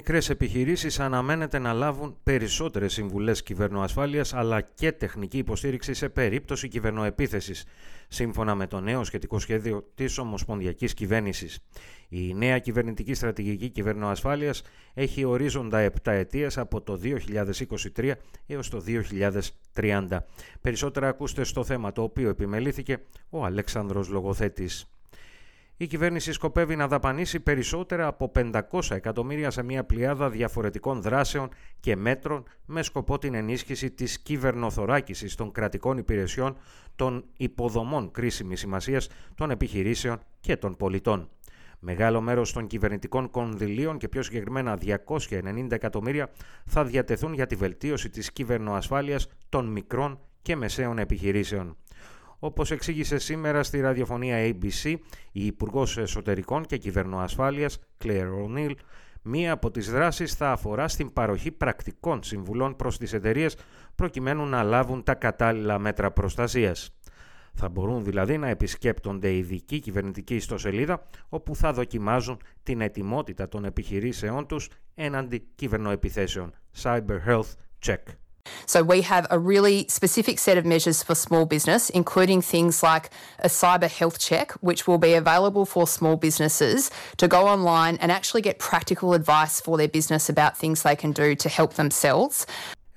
Μικρές επιχειρήσεις αναμένεται να λάβουν περισσότερες συμβουλές κυβερνοασφάλειας αλλά και τεχνική υποστήριξη σε περίπτωση κυβερνοεπίθεσης, σύμφωνα με το νέο σχετικό σχέδιο της Ομοσπονδιακής Κυβέρνησης. Η νέα κυβερνητική στρατηγική κυβερνοασφάλειας έχει ορίζοντα 7 ετίας από το 2023 έως το 2030. Περισσότερα ακούστε στο θέμα το οποίο επιμελήθηκε ο Αλέξανδρος Λογοθέτης. Η κυβέρνηση σκοπεύει να δαπανίσει περισσότερα από 500 εκατομμύρια σε μια πλειάδα διαφορετικών δράσεων και μέτρων με σκοπό την ενίσχυση της κυβερνοθωράκησης των κρατικών υπηρεσιών, των υποδομών κρίσιμης σημασίας, των επιχειρήσεων και των πολιτών. Μεγάλο μέρος των κυβερνητικών κονδυλίων και πιο συγκεκριμένα 290 εκατομμύρια θα διατεθούν για τη βελτίωση της κυβερνοασφάλειας των μικρών και μεσαίων επιχειρήσεων. Όπως εξήγησε σήμερα στη ραδιοφωνία ABC η Υπουργός Εσωτερικών και Κυβερνοασφάλειας Claire O'Neill, μία από τις δράσεις θα αφορά στην παροχή πρακτικών συμβουλών προς τις εταιρείες προκειμένου να λάβουν τα κατάλληλα μέτρα προστασίας. Θα μπορούν δηλαδή να επισκέπτονται ειδική κυβερνητική ιστοσελίδα όπου θα δοκιμάζουν την ετοιμότητα των επιχειρήσεών τους έναντι κυβερνοεπιθέσεων. Cyber Health Check. So we have a really specific set of measures for small business, including things like a cyber health check, which will be available for small businesses to go online and actually get practical advice for their business about things they can do to help themselves.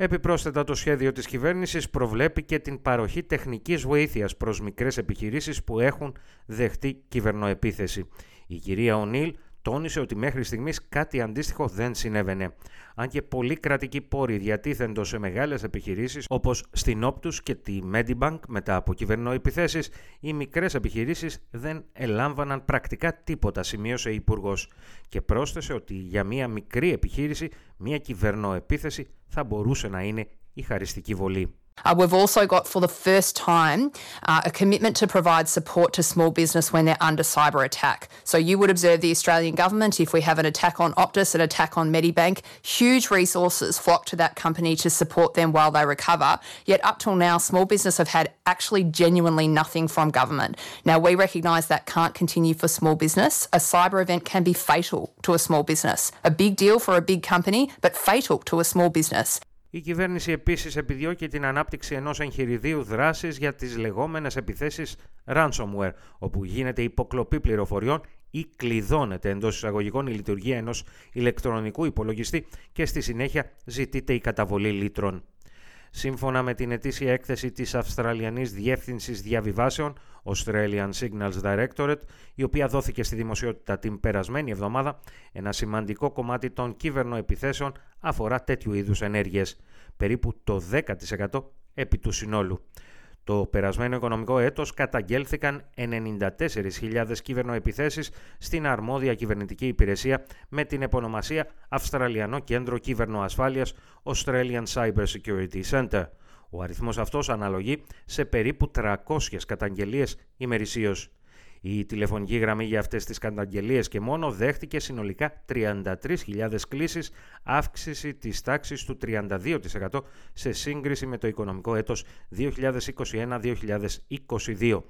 Επιπρόσθετα, το σχέδιο της κυβέρνησης προβλέπει και την παροχή τεχνικής βοήθειας προς μικρές επιχειρήσεις που έχουν δεχτεί κυβερνοεπίθεση. Η κυρία Ονίλ τόνισε ότι μέχρι στιγμής κάτι αντίστοιχο δεν συνέβαινε. Αν και πολλοί κρατικοί πόροι διατίθεντο σε μεγάλες επιχειρήσεις όπως στην Optus και τη Medibank μετά από κυβερνοεπιθέσεις, οι μικρές επιχειρήσεις δεν ελάμβαναν πρακτικά τίποτα, σημείωσε η Υπουργός. Και πρόσθεσε ότι για μια μικρή επιχείρηση μια κυβερνοεπίθεση θα μπορούσε να είναι η χαριστική βολή. Uh, we've also got, for the first time, uh, a commitment to provide support to small business when they're under cyber attack. So you would observe the Australian government, if we have an attack on Optus, an attack on Medibank, huge resources flock to that company to support them while they recover. Yet up till now, small business have had actually genuinely nothing from government. Now we recognise that can't continue for small business. A cyber event can be fatal to a small business. A big deal for a big company, but fatal to a small business. Η κυβέρνηση επίσης επιδιώκει την ανάπτυξη ενός εγχειριδίου δράσης για τις λεγόμενες επιθέσεις ransomware, όπου γίνεται υποκλοπή πληροφοριών ή κλειδώνεται εντός εισαγωγικών η λειτουργία ενός ηλεκτρονικού υπολογιστή και στη συνέχεια ζητείται η καταβολή λίτρων. Σύμφωνα με την ετήσια έκθεση της Αυστραλιανής Διεύθυνσης Διαβιβάσεων, Australian Signals Directorate, η οποία δόθηκε στη δημοσιότητα την περασμένη εβδομάδα, ένα σημαντικό κομμάτι των κυβερνοεπιθέσεων αφορά τέτοιου είδους ενέργειες, περίπου το 10% επί του συνόλου. Το περασμένο οικονομικό έτος καταγγέλθηκαν 94.000 κυβερνοεπιθέσεις στην αρμόδια κυβερνητική υπηρεσία με την επωνομασία Αυστραλιανό Κέντρο Κυβερνοασφάλειας Australian Cyber Security Center. Ο αριθμός αυτός αναλογεί σε περίπου 300 καταγγελίες ημερησίως. Η τηλεφωνική γραμμή για αυτές τις καταγγελίες και μόνο δέχτηκε συνολικά 33.000 κλήσεις, αύξηση της τάξης του 32% σε σύγκριση με το οικονομικό έτος 2021-2022.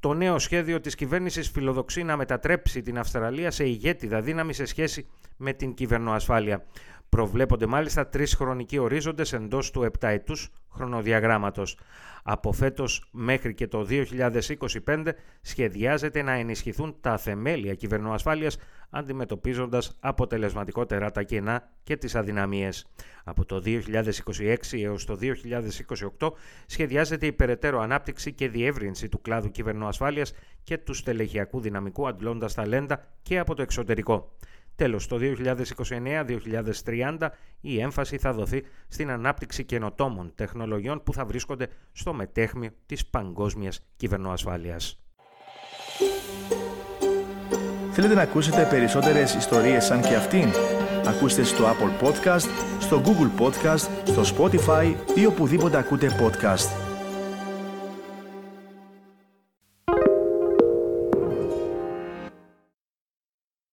Το νέο σχέδιο της κυβέρνησης φιλοδοξεί να μετατρέψει την Αυστραλία σε ηγέτιδα δύναμη σε σχέση με την κυβερνοασφάλεια. Προβλέπονται μάλιστα τρεις χρονικοί ορίζοντες εντός του επταετούς χρονοδιαγράμματος. Από φέτος μέχρι και το 2025 σχεδιάζεται να ενισχυθούν τα θεμέλια κυβερνοασφάλειας αντιμετωπίζοντας αποτελεσματικότερα τα κενά και τις αδυναμίες. Από το 2026 έως το 2028 σχεδιάζεται η περαιτέρω ανάπτυξη και διεύρυνση του κλάδου κυβερνοασφάλειας και του στελεχειακού δυναμικού αντλώντας ταλέντα και από το εξωτερικό. Τέλος, το 2029-2030 η έμφαση θα δοθεί στην ανάπτυξη καινοτόμων τεχνολογιών που θα βρίσκονται στο μετέχμιο της παγκόσμιας κυβερνοασφάλειας. Θέλετε να ακούσετε περισσότερες ιστορίες σαν και αυτήν; Ακούστε στο Apple Podcast, στο Google Podcast, στο Spotify ή οπουδήποτε ακούτε podcast.